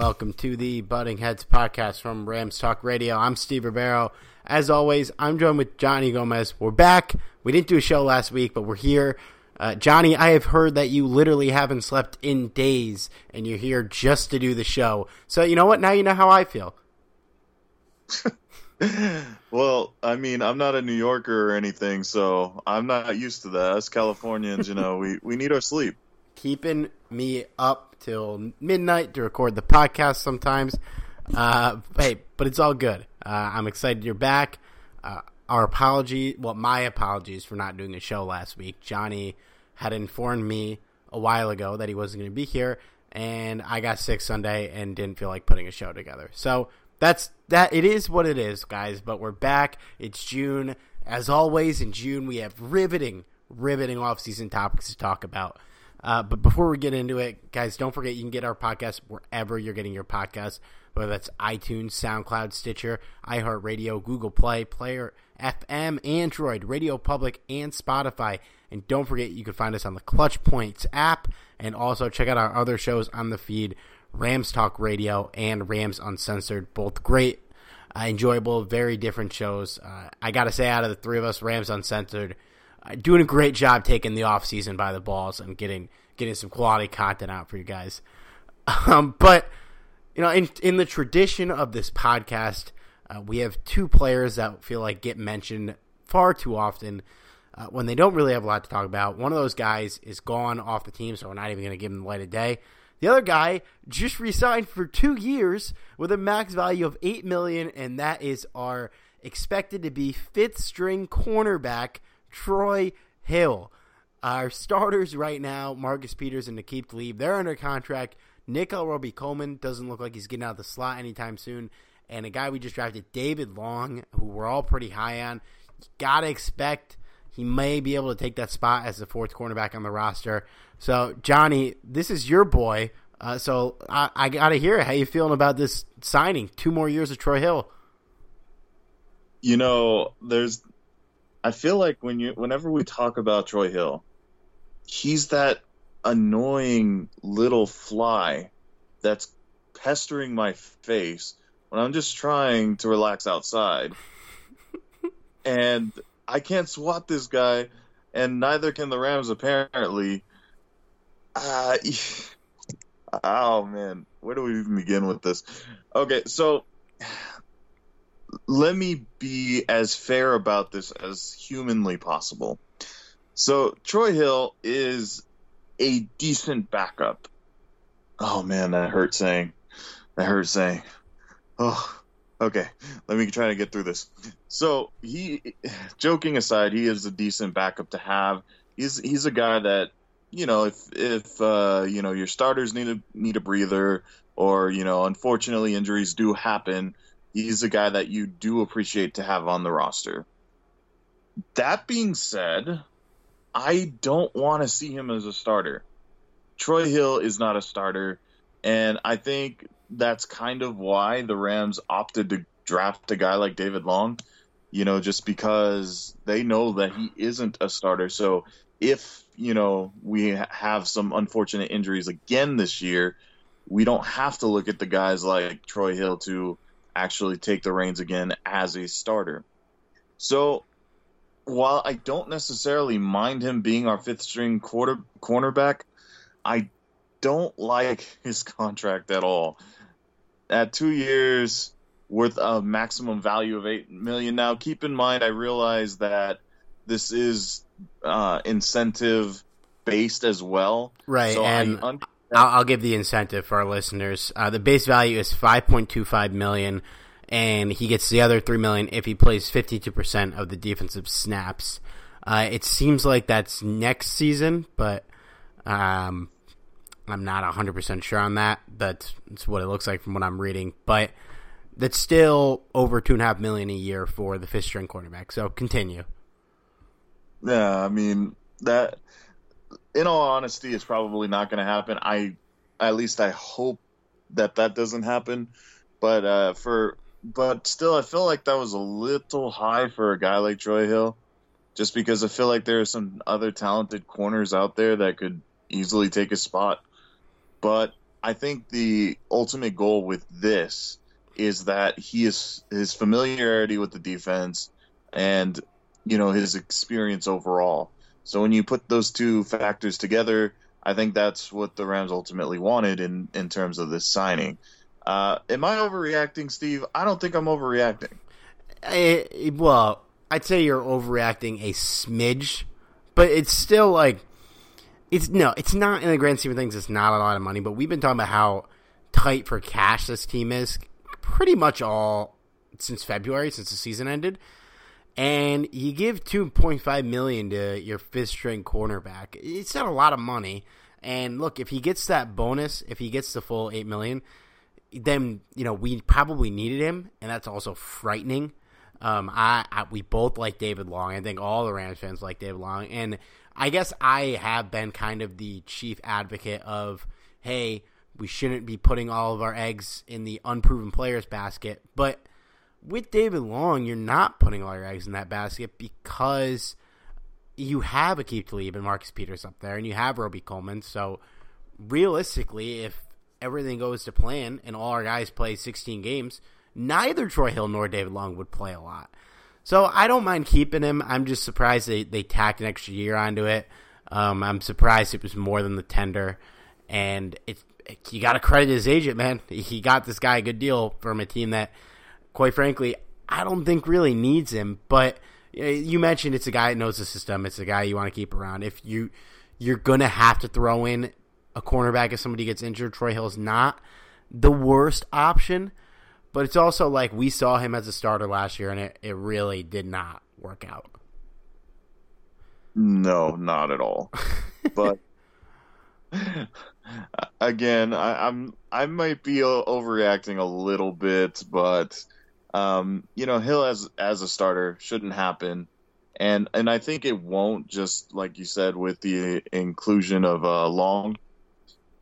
Welcome to the Butting Heads podcast from Rams Talk Radio. I'm Steve Ribeiro. As always, I'm joined with Johnny Gomez. We're back. We didn't do a show last week, but we're here. Uh, Johnny, I have heard that you literally haven't slept in days, and you're here just to do the show. So you know what? Now you know how I feel. well, I mean, I'm not a New Yorker or anything, so I'm not used to that. Us Californians, you know, we, we need our sleep. Keeping me up till midnight to record the podcast sometimes. Uh, hey, but it's all good. Uh, I'm excited you're back. Uh, our apology, well, my apologies for not doing a show last week. Johnny had informed me a while ago that he wasn't going to be here, and I got sick Sunday and didn't feel like putting a show together. So that's that. It is what it is, guys. But we're back. It's June. As always, in June we have riveting, riveting off-season topics to talk about. Uh, but before we get into it, guys, don't forget you can get our podcast wherever you're getting your podcast, whether that's iTunes, SoundCloud, Stitcher, iHeartRadio, Google Play, Player FM, Android, Radio Public, and Spotify. And don't forget you can find us on the Clutch Points app, and also check out our other shows on the feed, Rams Talk Radio and Rams Uncensored, both great, uh, enjoyable, very different shows. Uh, I got to say, out of the three of us, Rams Uncensored doing a great job taking the off season by the balls and getting getting some quality content out for you guys. Um, but you know, in in the tradition of this podcast, uh, we have two players that feel like get mentioned far too often uh, when they don't really have a lot to talk about. One of those guys is gone off the team, so we're not even going to give him the light of day. The other guy just resigned for two years with a max value of eight million, and that is our expected to be fifth string cornerback Troy Hill. Our starters right now, Marcus Peters and Aqib Talib, they're under contract. Nickell Robey-Coleman doesn't look like he's getting out of the slot anytime soon. And a guy we just drafted, David Long, who we're all pretty high on. Gotta expect he may be able to take that spot as the fourth cornerback on the roster. So, Johnny, this is your boy. Uh, so I, I got to hear how you feeling about this signing. Two more years of Troy Hill. You know, there's. I feel like when you, whenever we talk about Troy Hill, he's that annoying little fly that's pestering my face when I'm just trying to relax outside. and I can't swat this guy, and neither can the Rams apparently. Uh, oh man, where do we even begin with this? Okay, so let me be as fair about this as humanly possible. So Troy Hill is a decent backup. Oh man, that hurt saying. That hurt saying. Oh, okay. Let me try to get through this. So he, joking aside, he is a decent backup to have. He's he's a guy that you know if if uh, you know your starters need a need a breather or you know unfortunately injuries do happen. He's a guy that you do appreciate to have on the roster. That being said, I don't want to see him as a starter. Troy Hill is not a starter, and I think that's kind of why the Rams opted to draft a guy like David Long, you know, just because they know that he isn't a starter. So if, you know, we have some unfortunate injuries again this year, we don't have to look at the guys like Troy Hill to actually take the reins again as a starter. So while I don't necessarily mind him being our fifth string quarter cornerback, I don't like his contract at all. At two years worth of maximum value of eight million. Now, keep in mind, I realize that this is uh, incentive based as well, right? So and un- I'll, I'll, give the incentive for our listeners. Uh, the base value is five point two five million and he gets the other three million if he plays fifty two percent of the defensive snaps. Uh, it seems like that's next season, but um, I'm not hundred percent sure on that. That's, that's what it looks like from what I'm reading, but that's still over two and a half million a year for the fifth string cornerback. So continue. Yeah, I mean that. In all honesty, it's probably not going to happen. I, at least, I hope that that doesn't happen. But uh, for but still, I feel like that was a little high for a guy like Troy Hill, just because I feel like there are some other talented corners out there that could easily take a spot. But I think the ultimate goal with this is that he is his familiarity with the defense and you know his experience overall. So when you put those two factors together, I think that's what the Rams ultimately wanted in in terms of this signing. Uh, am I overreacting, Steve? I don't think I'm overreacting. I, eh, well, I'd say you're overreacting a smidge, but it's still like it's no, it's not in the grand scheme of things. It's not a lot of money, but we've been talking about how tight for cash this team is, pretty much all since February, since the season ended. And you give two point five million to your fifth string cornerback. It's not a lot of money. And look, if he gets that bonus, if he gets the full eight million, then you know we probably needed him, and that's also frightening. Um, I, I, we both like David Long. I think all the Rams fans like David Long, and I guess I have been kind of the chief advocate of, hey, we shouldn't be putting all of our eggs in the unproven players basket. But with David Long, you're not putting all your eggs in that basket because you have Aqib Talib and Marcus Peters up there, and you have Robey-Coleman. So realistically, if everything goes to plan and all our guys play 16 games, neither Troy Hill nor David Long would play a lot. So I don't mind keeping him. I'm just surprised they, they tacked an extra year onto it. Um, I'm surprised it was more than the tender. And it, it you got to credit his agent, man. He got this guy a good deal from a team that, quite frankly, I don't think really needs him. But eh, you mentioned it's a guy that knows the system. It's a guy you want to keep around. If you you're gonna have to throw in a cornerback if somebody gets injured. Troy Hill's not the worst option, but it's also like we saw him as a starter last year, and it, it really did not work out. No, not at all. but again, I, am I might be overreacting a little bit, but um, you know, Hill as as a starter shouldn't happen, and and I think it won't. Just like you said, with the inclusion of uh, Long,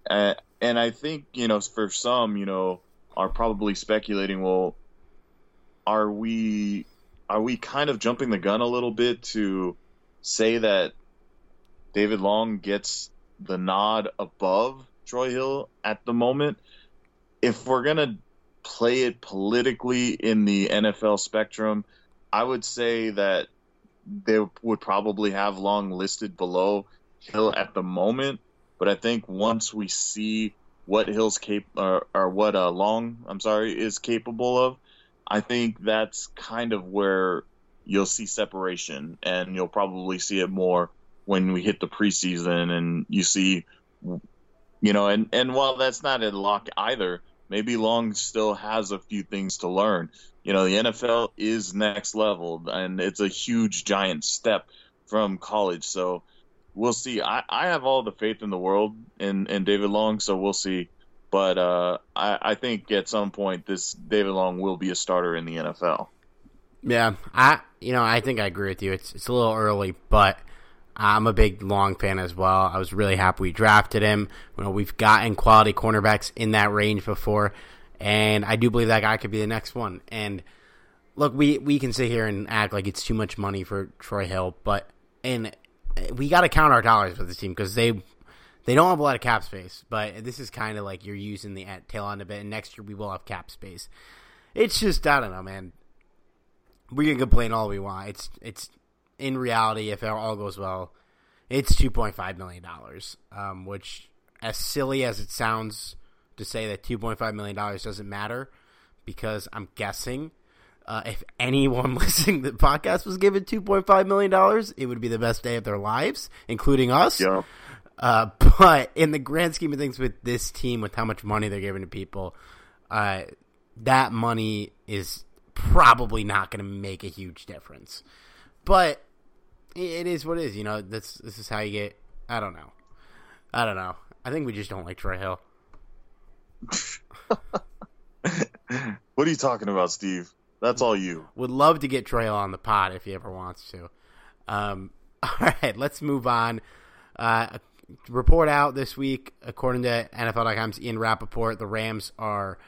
uh, and I think you know for some, you know, are probably speculating. Well, are we are we kind of jumping the gun a little bit to say that David Long gets the nod above Troy Hill at the moment? If we're gonna play it politically in the NFL spectrum, I would say that they would probably have Long listed below Hill at the moment. But I think once we see what Hill's cap or, or what uh, Long, I'm sorry, is capable of, I think that's kind of where you'll see separation, and you'll probably see it more when we hit the preseason and you see, you know, and and while that's not a lock either, maybe Long still has a few things to learn. You know, the NFL is next level, and it's a huge, giant step from college. So we'll see. I, I have all the faith in the world in, in David Long, so we'll see. But uh, I, I think at some point this David Long will be a starter in the NFL. Yeah, I you know I think I agree with you. It's it's a little early, but I'm a big Long fan as well. I was really happy we drafted him. You know, we've gotten quality cornerbacks in that range before, and I do believe that guy could be the next one. And look, we we can sit here and act like it's too much money for Troy Hill, but and we got to count our dollars with this team because they they don't have a lot of cap space. But this is kind of like you're using the tail end a bit. And next year we will have cap space. It's just I don't know, man. We can complain all we want. It's it's in reality, if it all goes well, it's two point five million dollars. Um, which, as silly as it sounds to say that two point five million dollars doesn't matter, because I'm guessing uh, if anyone listening to the podcast was given two point five million dollars, it would be the best day of their lives, including us. Yeah. Uh, but in the grand scheme of things, with this team, with how much money they're giving to people, uh, that money is probably not going to make a huge difference. But it is what it is. You know, this this is how you get. I don't know. I don't know. I think we just don't like Troy Hill. what are you talking about, Steve? That's all you. Would love to get Troy Hill on the pod if he ever wants to. Um, all right, let's move on. Uh, report out this week, according to NFL.com's Ian Rapoport, the Rams are,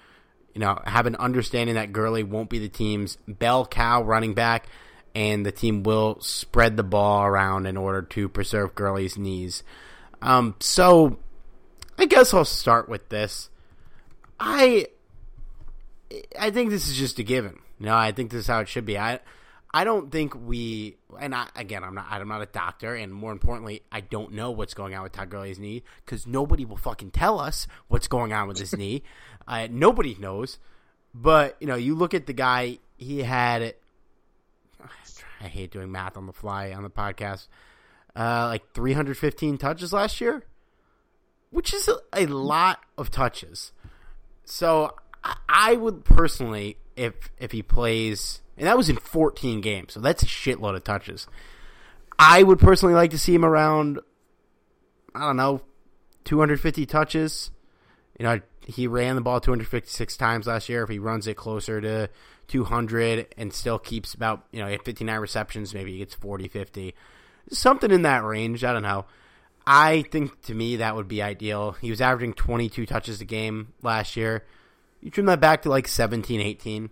you know, have an understanding that Gurley won't be the team's bell cow running back, and the team will spread the ball around in order to preserve Gurley's knees. Um, so, I guess I'll start with this. I, I think this is just a given. No, I think this is how it should be. I I don't think we and I, again I'm not I'm not a doctor and more importantly I don't know what's going on with Todd Gurley's knee because nobody will fucking tell us what's going on with his knee. Uh, nobody knows. But you know, you look at the guy. He had. I hate doing math on the fly on the podcast. Uh, like 315 touches last year, which is a, a lot of touches. So I, I would personally if if he plays, and that was in 14 games, so that's a shitload of touches. I would personally like to see him around. I don't know, 250 touches. You know, he ran the ball 256 times last year. If he runs it closer to 200 and still keeps about, you know, had 59 receptions, maybe he gets 40, 50. Something in that range. I don't know. I think to me that would be ideal. He was averaging 22 touches a game last year. You trim that back to like 17, 18.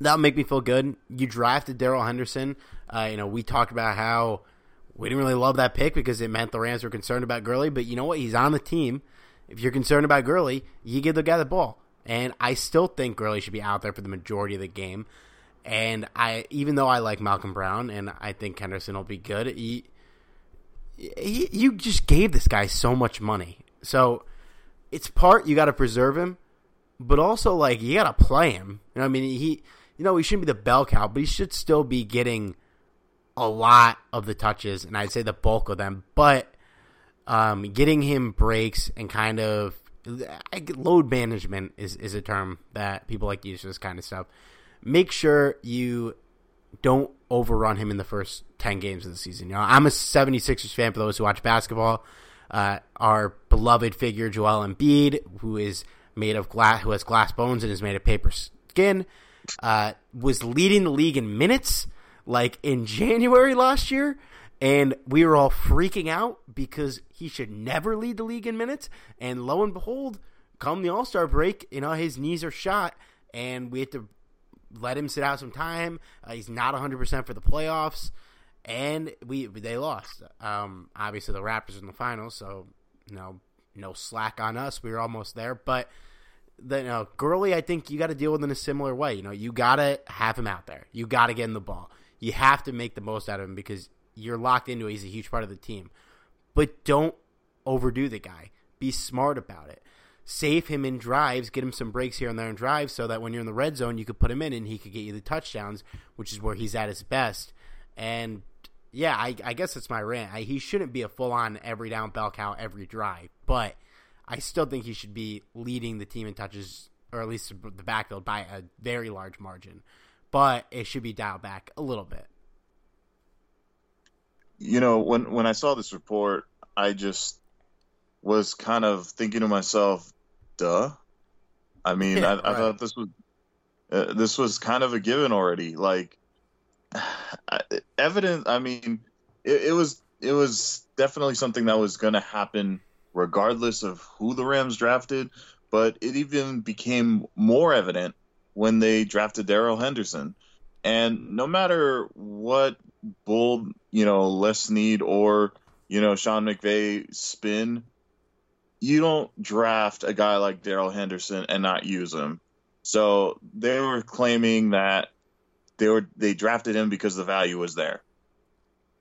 That'll make me feel good. You drafted Darrell Henderson. Uh, you know, we talked about how we didn't really love that pick because it meant the Rams were concerned about Gurley. But you know what? He's on the team. If you're concerned about Gurley, you give the guy the ball. And I still think Gurley should be out there for the majority of the game. And I, even though I like Malcolm Brown and I think Henderson will be good, he, he, you just gave this guy so much money. So it's part you got to preserve him, but also like you got to play him. You know, I mean, he, you know, he shouldn't be the bell cow, but he should still be getting a lot of the touches, and I'd say the bulk of them. But um, getting him breaks and kind of load management is, is a term that people like to use for this kind of stuff. Make sure you don't overrun him in the first 10 games of the season. You know, I'm a 76ers fan for those who watch basketball. Uh, our beloved figure Joel Embiid, who is made of glass, who has glass bones and is made of paper skin, uh, was leading the league in minutes like in January last year, And we were all freaking out because he should never lead the league in minutes. And lo and behold, come the All Star break, you know, his knees are shot, and we had to let him sit out some time. Uh, he's not 100% for the playoffs, and we they lost. Um, obviously, the Raptors in the finals, so you know, no slack on us. We were almost there, but the you know, Gurley, I think you got to deal with in a similar way. You know, you got to have him out there. You got to get in the ball. You have to make the most out of him because you're locked into it. He's a huge part of the team. But don't overdo the guy. Be smart about it. Save him in drives, get him some breaks here and there in drives so that when you're in the red zone, you could put him in and he could get you the touchdowns, which is where he's at his best. And yeah, I, I guess it's my rant. I, he shouldn't be a full on every down bell cow every drive, but I still think he should be leading the team in touches, or at least the backfield, by a very large margin. But it should be dialed back a little bit you know, when when I saw this report, I just was kind of thinking to myself, "Duh." I mean, yeah, I, right. I, thought this was uh, this was kind of a given already. Like, evidence. I mean, it, it was it was definitely something that was going to happen regardless of who the Rams drafted. But it even became more evident when they drafted Darrell Henderson. And no matter what bold, you know, Les Snead or, you know, Sean McVay spin, you don't draft a guy like Darrell Henderson and not use him. So they were claiming that they were they drafted him because the value was there.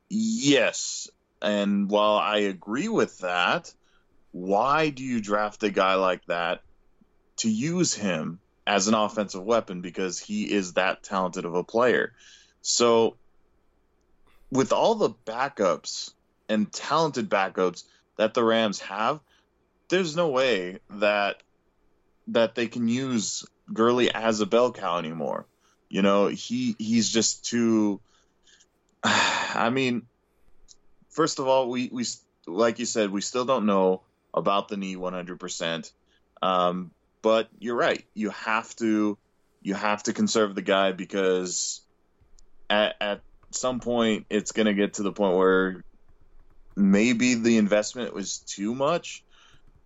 Yes, and while I agree with that, why do you draft a guy like that to use him as an offensive weapon because he is that talented of a player? So with all the backups and talented backups that the Rams have, there's no way that that they can use Gurley as a bell cow anymore. You know, he he's just too. I mean, first of all, we we like you said, we still don't know about the knee 100%. Um, but you're right. You have to you have to conserve the guy because at, at some point it's going to get to the point where maybe the investment was too much.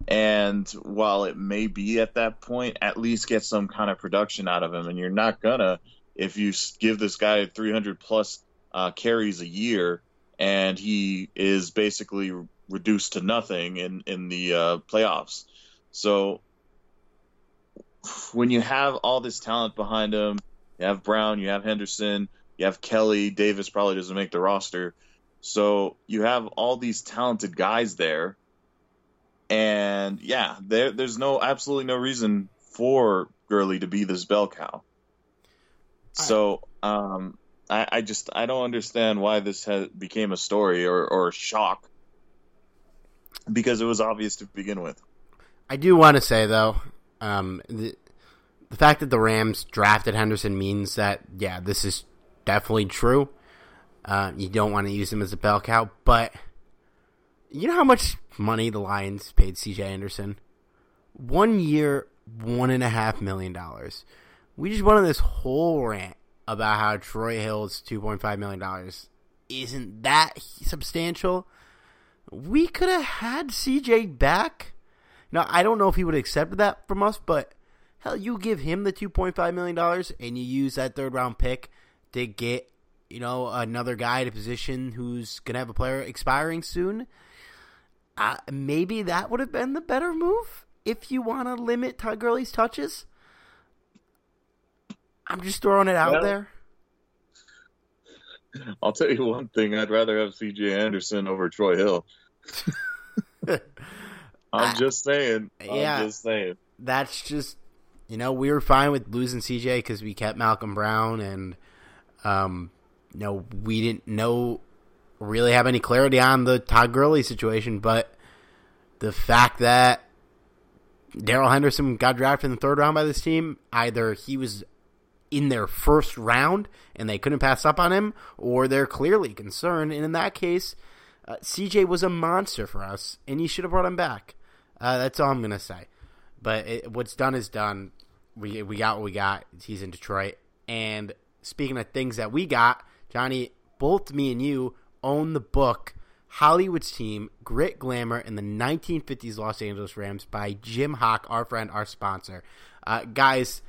And while it may be at that point, at least get some kind of production out of him. And you're not gonna if you give this guy 300 plus uh, carries a year and he is basically reduced to nothing in in the uh, playoffs. So when you have all this talent behind him, you have Brown, you have Henderson, you have Kelly Davis probably doesn't make the roster. So you have all these talented guys there. And yeah, there, there's no absolutely no reason for Gurley to be this bell cow. So um, I, I, just I don't understand why this has, became a story or, or a shock because it was obvious to begin with. I do want to say though, um, the, the fact that the Rams drafted Henderson means that yeah, this is definitely true. Uh, you don't want to use him as a bell cow, but you know how much money the Lions paid C.J. Anderson? One year, one and a half million dollars. We just went on this whole rant about how Troy Hill's two point five million dollars isn't that substantial. We could have had CJ back. Now I don't know if he would have accepted that from us, but hell, you give him the two point five million dollars and you use that third round pick to get you know another guy at a position who's gonna have a player expiring soon. Uh, maybe that would have been the better move if you want to limit Todd Gurley's touches. I'm just throwing it out well, there. I'll tell you one thing: I'd rather have C.J. Anderson over Troy Hill. I'm just saying. I'm yeah, just saying. That's just you know we were fine with losing C.J. because we kept Malcolm Brown and um, you know, we didn't know really have any clarity on the Todd Gurley situation, but the fact that Darrell Henderson got drafted in the third round by this team, either he was in their first round and they couldn't pass up on him, or they're clearly concerned. And in that case, uh, CJ was a monster for us, and you should have brought him back. Uh, that's all I'm gonna say. But it, what's done is done. We we got what we got. He's in Detroit, and speaking of things that we got, Johnny, both me and you own the book Hollywood's Team Grit, Glamour, in the 1950s Los Angeles Rams by Jim Hock, our friend, our sponsor. Uh, guys,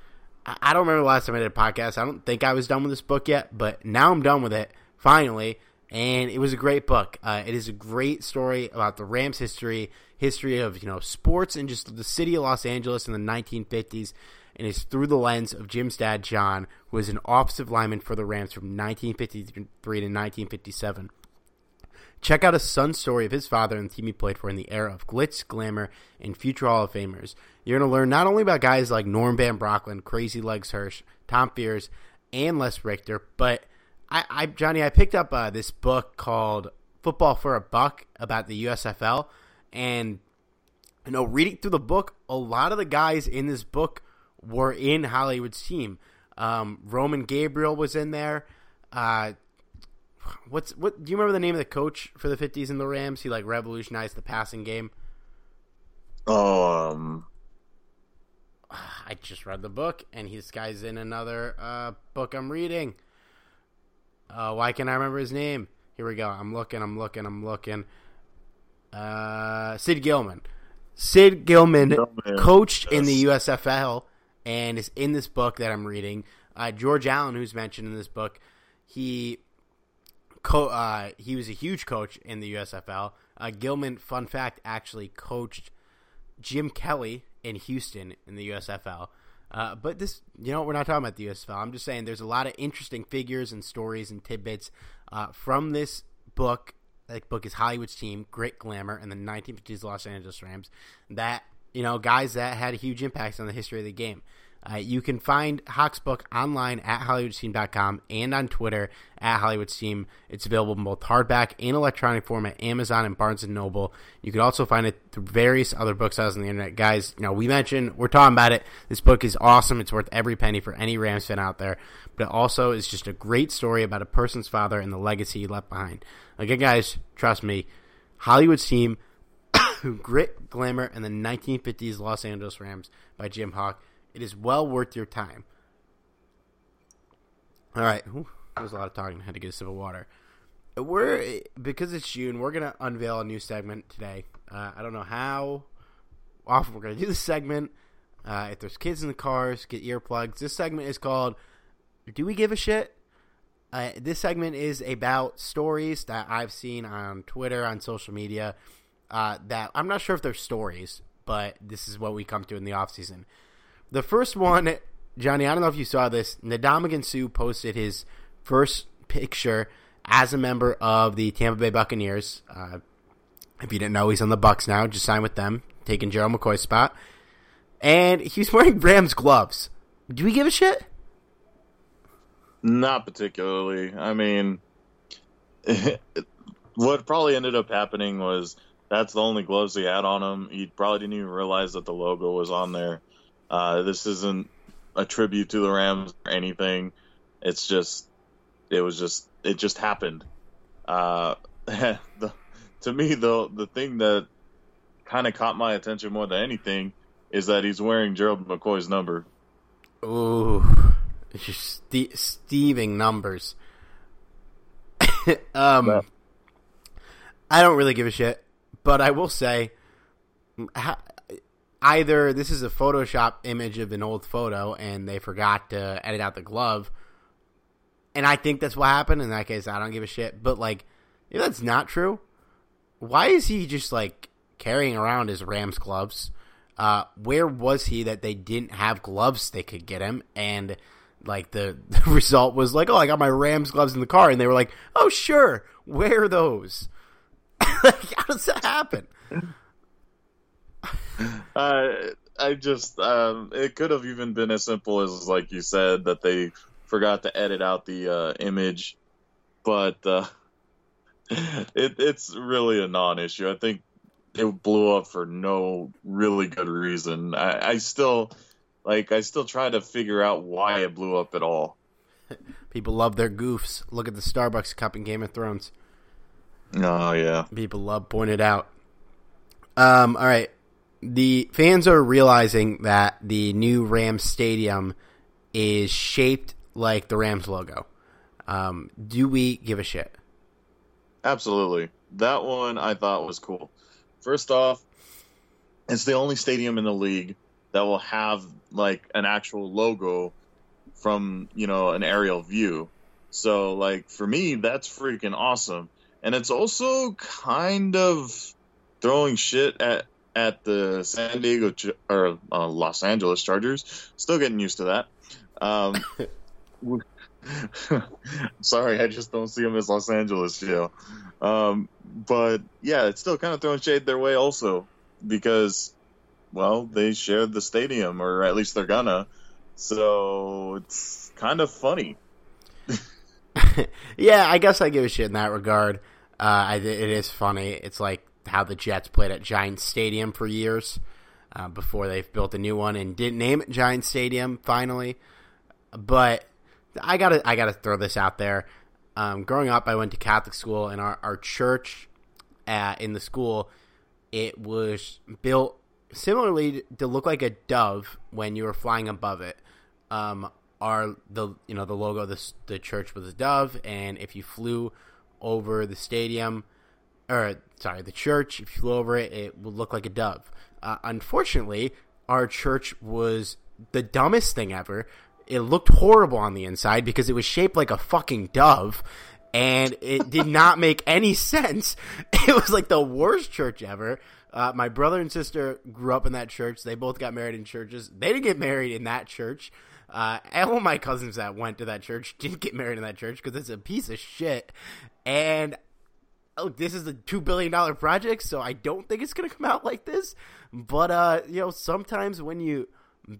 I don't remember the last time I did a podcast. I don't think I was done with this book yet, but now I'm done with it, finally. And it was a great book. Uh, it is a great story about the Rams' history, history of you know sports and just the city of Los Angeles in the 1950s and it's through the lens of Jim's dad, John, who was an offensive lineman for the Rams from 1953 to 1957. Check out a son's story of his father and the team he played for in the era of glitz, glamour, and future Hall of Famers. You're going to learn not only about guys like Norm Van Brocklin, Crazy Legs Hirsch, Tom Fears, and Les Richter, but I, I Johnny, I picked up uh, this book called Football for a Buck about the USFL, and you know, reading through the book, a lot of the guys in this book were in Hollywood's team. Um, Roman Gabriel was in there. Uh, what's what? Do you remember the name of the coach for the fifties in the Rams? He like revolutionized the passing game. Um, I just read the book, and this guy's in another uh, book I'm reading. Uh, why can't I remember his name? Here we go. I'm looking. I'm looking. I'm looking. Uh, Sid Gillman. Sid Gillman, Gillman. coached yes. in the USFL and it's in this book that I'm reading. Uh, George Allen, who's mentioned in this book, he co- uh, he was a huge coach in the USFL. Uh, Gillman, fun fact, actually coached Jim Kelly in Houston in the USFL. Uh, but this, you know, we're not talking about the USFL. I'm just saying there's a lot of interesting figures and stories and tidbits uh, from this book. That book is Hollywood's Team, Great Glamour, and the 1950s Los Angeles Rams. That you know, guys that had a huge impact on the history of the game. Uh, you can find Hock's book online at HollywoodSteam.com and on Twitter at HollywoodSteam. It's available in both hardback and electronic form at Amazon and Barnes & Noble. You can also find it through various other booksellers on the internet. Guys, you know, we mentioned, we're talking about it. This book is awesome. It's worth every penny for any Rams fan out there. But it also is just a great story about a person's father and the legacy he left behind. Again, guys, trust me, Hollywood's team – Grit, Glamour, and the 1950s Los Angeles Rams by Jim Hock. It is well worth your time. All right, Ooh, there's a lot of talking. I had to get a sip of water. We're because it's June. We're gonna unveil a new segment today. Uh, I don't know how often we're gonna do this segment. Uh, if there's kids in the cars, get earplugs. This segment is called "Do We Give a Shit." Uh, this segment is about stories that I've seen on Twitter, on social media, uh, that I'm not sure if they're stories, but this is what we come to in the off season. The first one, Johnny, I don't know if you saw this. Ndamukong Suh posted his first picture as a member of the Tampa Bay Buccaneers. Uh, if you didn't know, he's on the Bucks now. Just signed with them, taking Gerald McCoy's spot. And he's wearing Rams gloves. Do we give a shit? Not particularly. I mean, what probably ended up happening was that's the only gloves he had on him. He probably didn't even realize that the logo was on there. Uh, this isn't a tribute to the Rams or anything. It's just, it was just, it just happened. Uh, the, to me, the the thing that kind of caught my attention more than anything is that he's wearing Gerald McCoy's number. Ooh, it's just Steving numbers. um, I don't really give a shit. But I will say, either this is a Photoshop image of an old photo and they forgot to edit out the glove, and I think that's what happened. In that case, I don't give a shit. But like, if that's not true, why is he just like carrying around his Rams gloves? Uh, where was he that they didn't have gloves they could get him? And like the, the result was like, oh, I got my Rams gloves in the car, and they were like, oh, sure, wear those. How does that happen? Uh, I just um, it could have even been as simple as like you said that they forgot to edit out the uh, image, but uh, it, it's really a non-issue. I think it blew up for no really good reason. I, I still like I still try to figure out why it blew up at all. People love their goofs. Look at the Starbucks cup in Game of Thrones. Oh yeah, people love pointed out. Um, all right, the fans are realizing that the new Rams stadium is shaped like the Rams logo. Um, do we give a shit? Absolutely. That one I thought was cool. First off, it's the only stadium in the league that will have like an actual logo from, you know, an aerial view. So like for me that's freaking awesome. And it's also kind of throwing shit at at the San Diego or uh, Los Angeles Chargers. Still getting used to that. Um, sorry, I just don't see them as Los Angeles jail. Um, but yeah, it's still kind of throwing shade their way also because, well, they shared the stadium, or at least they're gonna. So it's kind of funny. yeah, I guess I give a shit in that regard. Uh, it is funny. It's like how the Jets played at Giant Stadium for years uh, before they've built a new one and didn't name it Giant Stadium finally. But I gotta I gotta throw this out there. Um, growing up, I went to Catholic school, and our our church at, in the school it was built similarly to look like a dove when you were flying above it. Um, our the you know the logo of the the church was a dove, and if you flew over the stadium, or sorry, the church, if you flew over it, it would look like a dove. Uh, unfortunately, our church was the dumbest thing ever. It looked horrible on the inside because it was shaped like a fucking dove, and it did not make any sense. It was like the worst church ever. Uh, my brother and sister grew up in that church. They both got married in churches. They didn't get married in that church. Uh, all my cousins that went to that church didn't get married in that church because it's a piece of shit. And oh, this is a two billion dollar project, so I don't think it's gonna come out like this. But uh, you know, sometimes when you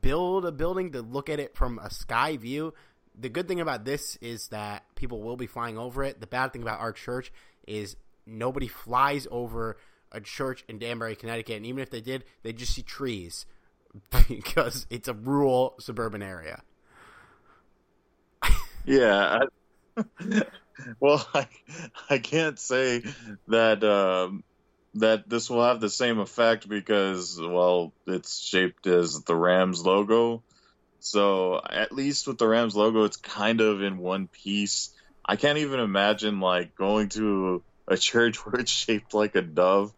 build a building to look at it from a sky view, the good thing about this is that people will be flying over it. The bad thing about our church is nobody flies over a church in Danbury, Connecticut, and even if they did, they just see trees because it's a rural suburban area. yeah. well, I, I can't say that um, that this will have the same effect because well, it's shaped as the Rams logo. So at least with the Rams logo, it's kind of in one piece. I can't even imagine like going to a church where it's shaped like a dove.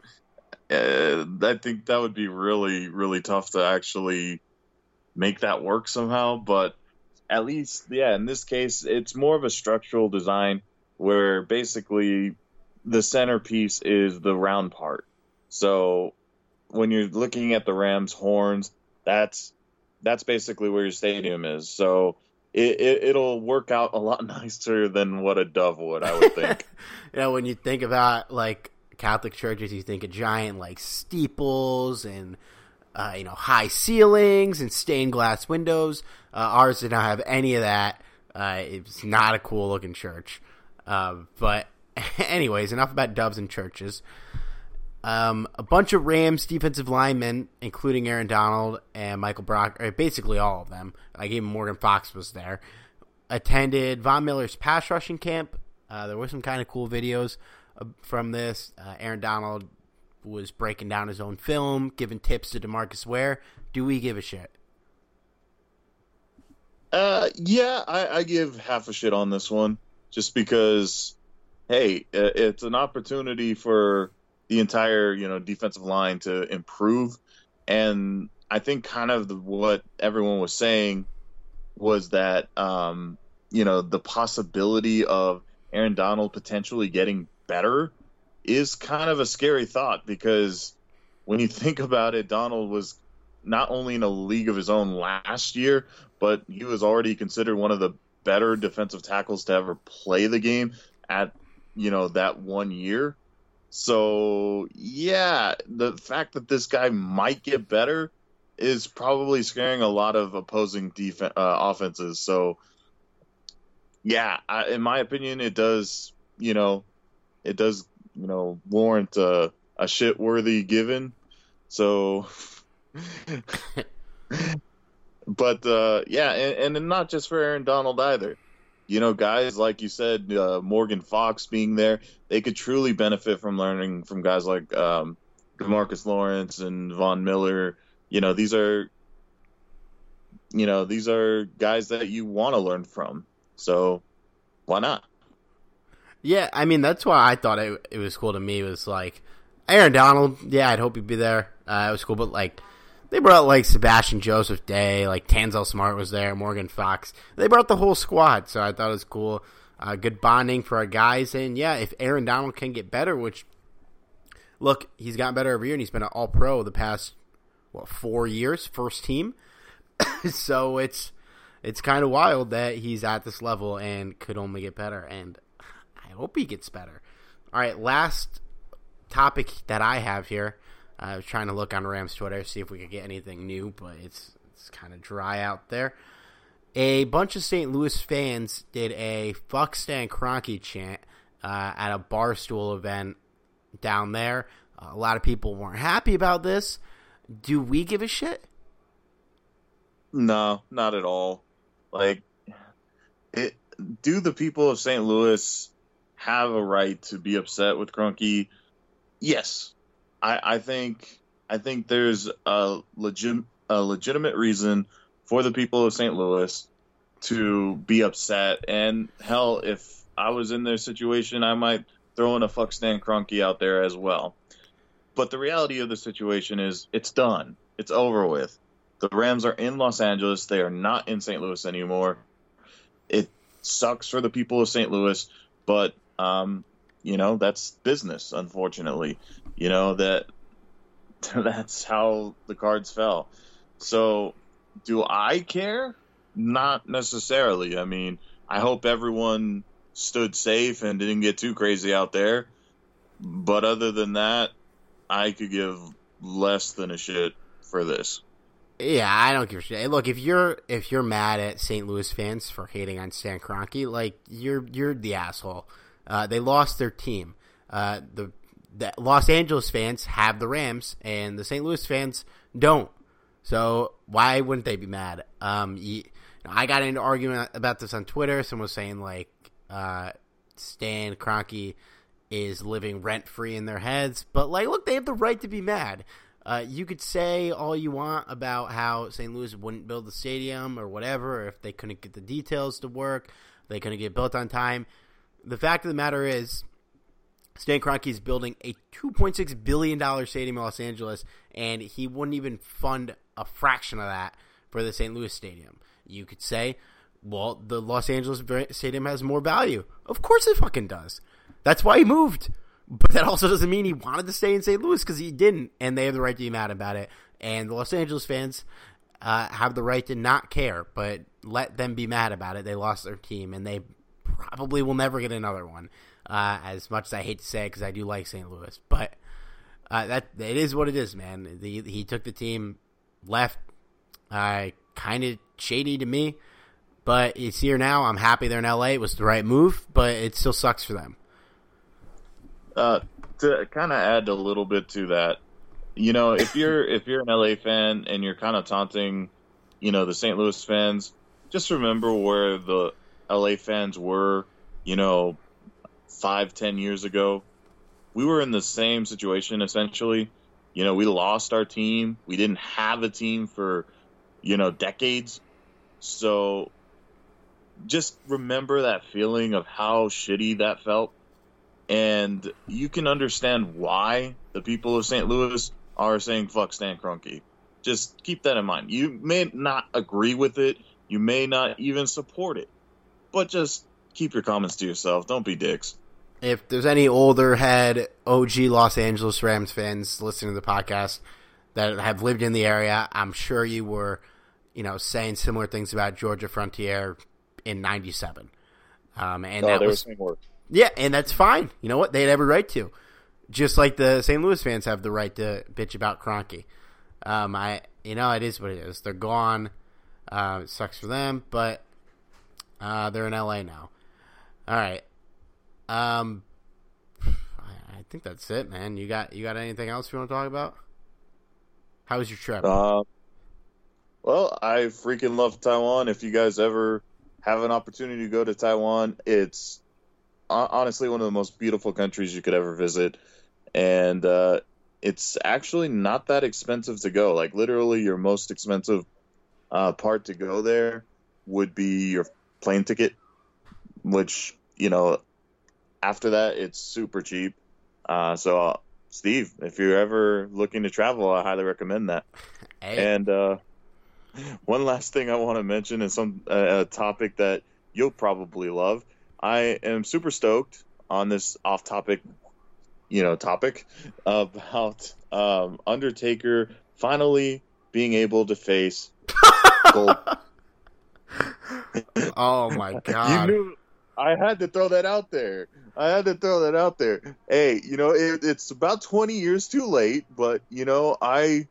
Uh, I think that would be really, really tough to actually make that work somehow. But at least, yeah, in this case, it's more of a structural design where basically the centerpiece is the round part. So when you're looking at the Rams horns, that's that's basically where your stadium is. So it, it will work out a lot nicer than what a dove would, I would think. know, when you think about like Catholic churches, you think of giant like steeples and uh, you know high ceilings and stained glass windows. Uh, ours did not have any of that. Uh, it's not a cool looking church. Uh, but anyways, enough about doves and churches. Um, a bunch of Rams defensive linemen, including Aaron Donald and Michael Brock, or basically all of them, like even Morgan Fox was there, attended Von Miller's pass rushing camp. Uh, there were some kind of cool videos from this. Uh, Aaron Donald was breaking down his own film, giving tips to Demarcus Ware. Do we give a shit? Uh, yeah, I, I give half a shit on this one, just because, hey, it's an opportunity for the entire you know defensive line to improve, and I think kind of the, what everyone was saying was that um, you know the possibility of Aaron Donald potentially getting better is kind of a scary thought because when you think about it, Donald was not only in a league of his own last year, but he was already considered one of the better defensive tackles to ever play the game at you know that one year. So yeah, the fact that this guy might get better is probably scaring a lot of opposing defense uh, offenses. So yeah, I, in my opinion, it does. You know, it does. You know, warrant a, a shit worthy given. So. but uh, yeah, and, and not just for Aaron Donald either you know, guys like you said, uh, Morgan Fox being there, they could truly benefit from learning from guys like um, Demarcus Lawrence and Von Miller. You know, these are, you know, these are guys that you want to learn from. So, why not? Yeah, I mean that's why I thought it, it was cool to me. Was like Aaron Donald. Yeah, I'd hope he'd be there. Uh, it was cool, but like they brought like Sebastian Joseph Day, like Tanzel Smart was there, Morgan Fox. They brought the whole squad, so I thought it was cool. Uh, good bonding for our guys, and yeah, if Aaron Donald can get better, which look, he's gotten better every year, and he's been an All Pro the past what four years, first team. so it's it's kind of wild that he's at this level and could only get better, and hope he gets better. All right, last topic that I have here. I was trying to look on Rams Twitter to see if we could get anything new, but it's it's kind of dry out there. A bunch of St. Louis fans did a "fuck Stan Kroenke" chant uh, at a barstool event down there. Uh, a lot of people weren't happy about this. Do we give a shit? No, not at all. Like, it. Do the people of St. Louis have a right to be upset with Kroenke? Yes, I, I think I think there's a legit a legitimate reason for the people of St. Louis to be upset. And hell, if I was in their situation, I might throw in a fuck Stan Kroenke out there as well. But the reality of the situation is it's done. It's over with. The Rams are in Los Angeles. They are not in St. Louis anymore. It sucks for the people of St. Louis, but um, you know that's business. Unfortunately, you know that that's how the cards fell. So, do I care? Not necessarily. I mean, I hope everyone stood safe and didn't get too crazy out there. But other than that, I could give less than a shit for this. Yeah, I don't give a shit. Look, if you're if you're mad at St. Louis fans for hating on Stan Kroenke, like you're you're the asshole. Uh, they lost their team. Uh, the the Los Angeles fans have the Rams, and the St. Louis fans don't. So why wouldn't they be mad? Um, you, I got into argument about this on Twitter. Someone was saying like uh, Stan Kroenke is living rent free in their heads, but like, look, they have the right to be mad. Uh, you could say all you want about how St. Louis wouldn't build the stadium or whatever, or if they couldn't get the details to work, they couldn't get built on time. The fact of the matter is, Stan Kroenke is building a $2.6 billion stadium in Los Angeles, and he wouldn't even fund a fraction of that for the St. Louis stadium. You could say, well, the Los Angeles stadium has more value. Of course it fucking does. That's why he moved. But that also doesn't mean he wanted to stay in St. Louis because he didn't, and they have the right to be mad about it. And the Los Angeles fans uh, have the right to not care, but let them be mad about it. They lost their team, and they probably will never get another one. Uh, as much as I hate to say because I do like St. Louis, but uh, that it is what it is, man. The, he took the team left, uh, kind of shady to me, but it's here now. I'm happy they're in LA. It was the right move, but it still sucks for them. Uh, to kind of add a little bit to that, you know, if you're if you're an LA fan and you're kind of taunting, you know, the St. Louis fans, just remember where the LA fans were, you know, five ten years ago. We were in the same situation essentially. You know, we lost our team. We didn't have a team for, you know, decades. So just remember that feeling of how shitty that felt and you can understand why the people of St. Louis are saying "fuck Stan Kroenke." Just keep that in mind. You may not agree with it, you may not even support it, but just keep your comments to yourself. Don't be dicks. If there's any older head OG Los Angeles Rams fans listening to the podcast that have lived in the area, I'm sure you were, you know, saying similar things about Georgia Frontiere in '97. Um, and oh, that they was were saying worse. yeah, and that's fine. You know what? They had every right to. Just like the St. Louis fans have the right to bitch about Kroenke. Um, I, you know, it is what it is. They're gone. Uh, it sucks for them, but uh, they're in LA now. All right. Um, I, think that's it, man. You got you got anything else you want to talk about? How was your trip? Uh, well, I freaking love Taiwan. If you guys ever have an opportunity to go to Taiwan, it's honestly one of the most beautiful countries you could ever visit, and uh, it's actually not that expensive to go. Like literally, your most expensive uh, part to go there would be your plane ticket, which you know after that, it's super cheap. Uh, so, uh, Steve, if you're ever looking to travel, I highly recommend that. Hey. And uh, one last thing I want to mention is some uh, a topic that you'll probably love. I am super stoked on this off-topic, you know, topic about um, Undertaker finally being able to face Gold. Oh my god! You knew I had to throw that out there. I had to throw that out there. Hey, you know, it, it's about 20 years too late, but you know, I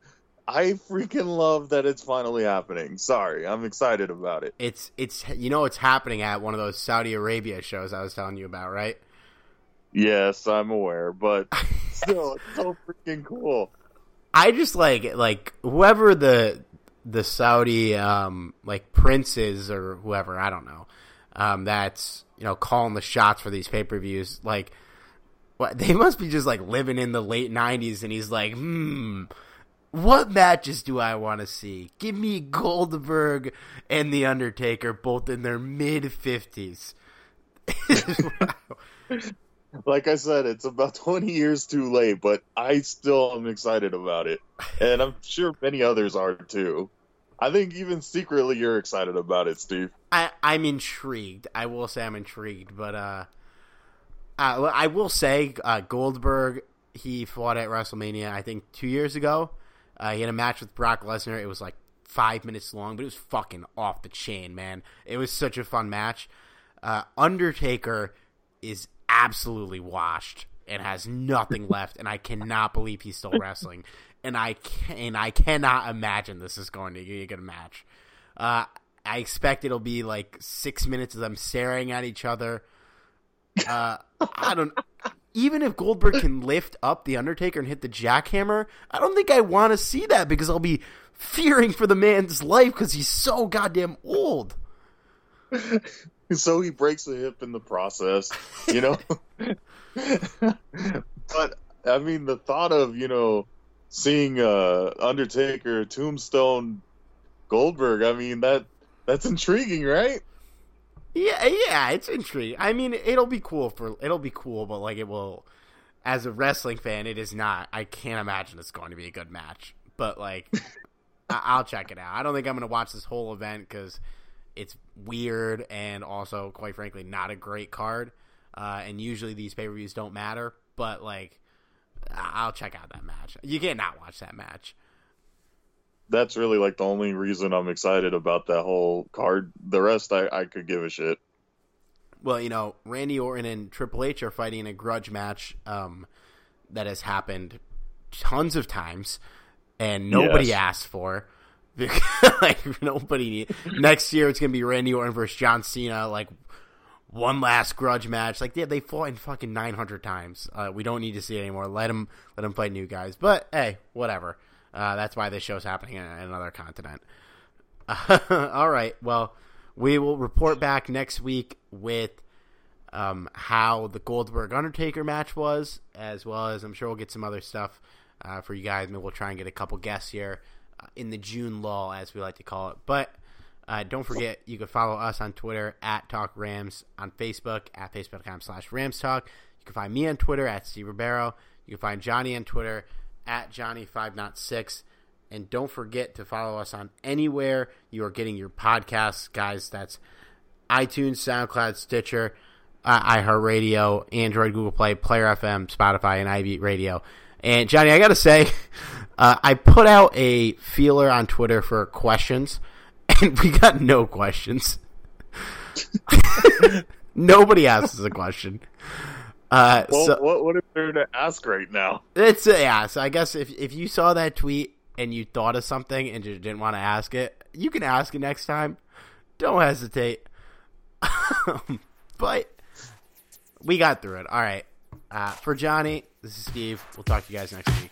I freaking love that it's finally happening. Sorry, I'm excited about it. It's it's you know it's happening at one of those Saudi Arabia shows I was telling you about, right? Yes, I'm aware, but still, it's so freaking cool. I just like like whoever the the Saudi um like princes or whoever I don't know um that's you know calling the shots for these pay per views like what they must be just like living in the late '90s and he's like hmm what matches do I want to see? Give me Goldberg and The Undertaker, both in their mid 50s. like I said, it's about 20 years too late, but I still am excited about it. And I'm sure many others are too. I think even secretly you're excited about it, Steve. I, I'm intrigued. I will say I'm intrigued, but uh, uh I will say uh, Goldberg he fought at WrestleMania I think two years ago. Uh, he had a match with Brock Lesnar. It was like five minutes long, but it was fucking off the chain, man. It was such a fun match. Uh, Undertaker is absolutely washed and has nothing left, and I cannot believe he's still wrestling. And I can and I cannot imagine this is going to be a good match. Uh, I expect it'll be like six minutes of them staring at each other. Uh, I don't. Even if Goldberg can lift up the Undertaker and hit the jackhammer, I don't think I want to see that because I'll be fearing for the man's life because he's so goddamn old. so he breaks the hip in the process, you know. but I mean, the thought of you know seeing uh, Undertaker, Tombstone, Goldberg. I mean that that's intriguing, right? Yeah, yeah, it's intriguing. I mean, it'll be cool for it'll be cool, but like it will. As a wrestling fan, it is not. I can't imagine it's going to be a good match, but like, I- will check it out. I don't think I'm going to watch this whole event because it's weird and also, quite frankly, not a great card. Uh, and usually these pay per views don't matter, but like, I'll check out that match. You can't not watch that match. That's really like the only reason I'm excited about that whole card. The rest, I, I could give a shit. Well, you know, Randy Orton and Triple H are fighting in a grudge match um, that has happened tons of times, and nobody yes. asked for. like nobody. Next year, it's gonna be Randy Orton versus John Cena. Like one last grudge match. Like yeah, they fought in fucking nine hundred times. Uh, we don't need to see it anymore. Let them let them fight new guys. But hey, whatever. Uh, that's why this show's happening in, in another continent. Uh, all right. Well, we will report back next week with um, how the Goldberg Undertaker match was, as well as I'm sure we'll get some other stuff uh, for you guys. Maybe we'll try and get a couple guests here in the June lull, as we like to call it. But uh, don't forget, you can follow us on Twitter at Talk Rams, on Facebook at facebook.com slash Rams Talk. You can find me on Twitter at Steve Ribeiro. You can find Johnny on Twitter at Johnny506. And don't forget to follow us on anywhere you are getting your podcasts, guys. That's iTunes, SoundCloud, Stitcher, uh, iHeartRadio, Android, Google Play, Player FM, Spotify, and iBeat Radio. And Johnny, I got to say, uh, I put out a feeler on Twitter for questions and we got no questions. Nobody asks a question. Uh, well, so, what what is there to ask right now? It's uh, yeah. So I guess if if you saw that tweet and you thought of something and just didn't want to ask it, you can ask it next time. Don't hesitate. but we got through it. All right. Uh, for Johnny, this is Steve. We'll talk to you guys next week.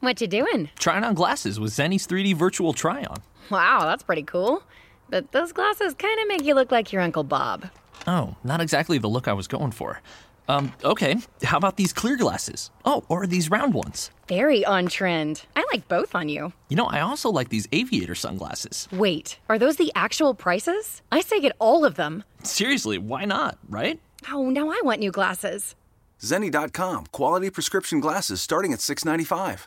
What you doing? Trying on glasses with Zenni's 3D virtual try on. Wow, that's pretty cool. But those glasses kind of make you look like your Uncle Bob. Oh, not exactly the look I was going for. Um, okay, how about these clear glasses? Oh, or these round ones? Very on trend. I like both on you. You know, I also like these aviator sunglasses. Wait, are those the actual prices? I say get all of them. Seriously, why not, right? Oh, now I want new glasses. Zenni.com, quality prescription glasses starting at $6.95.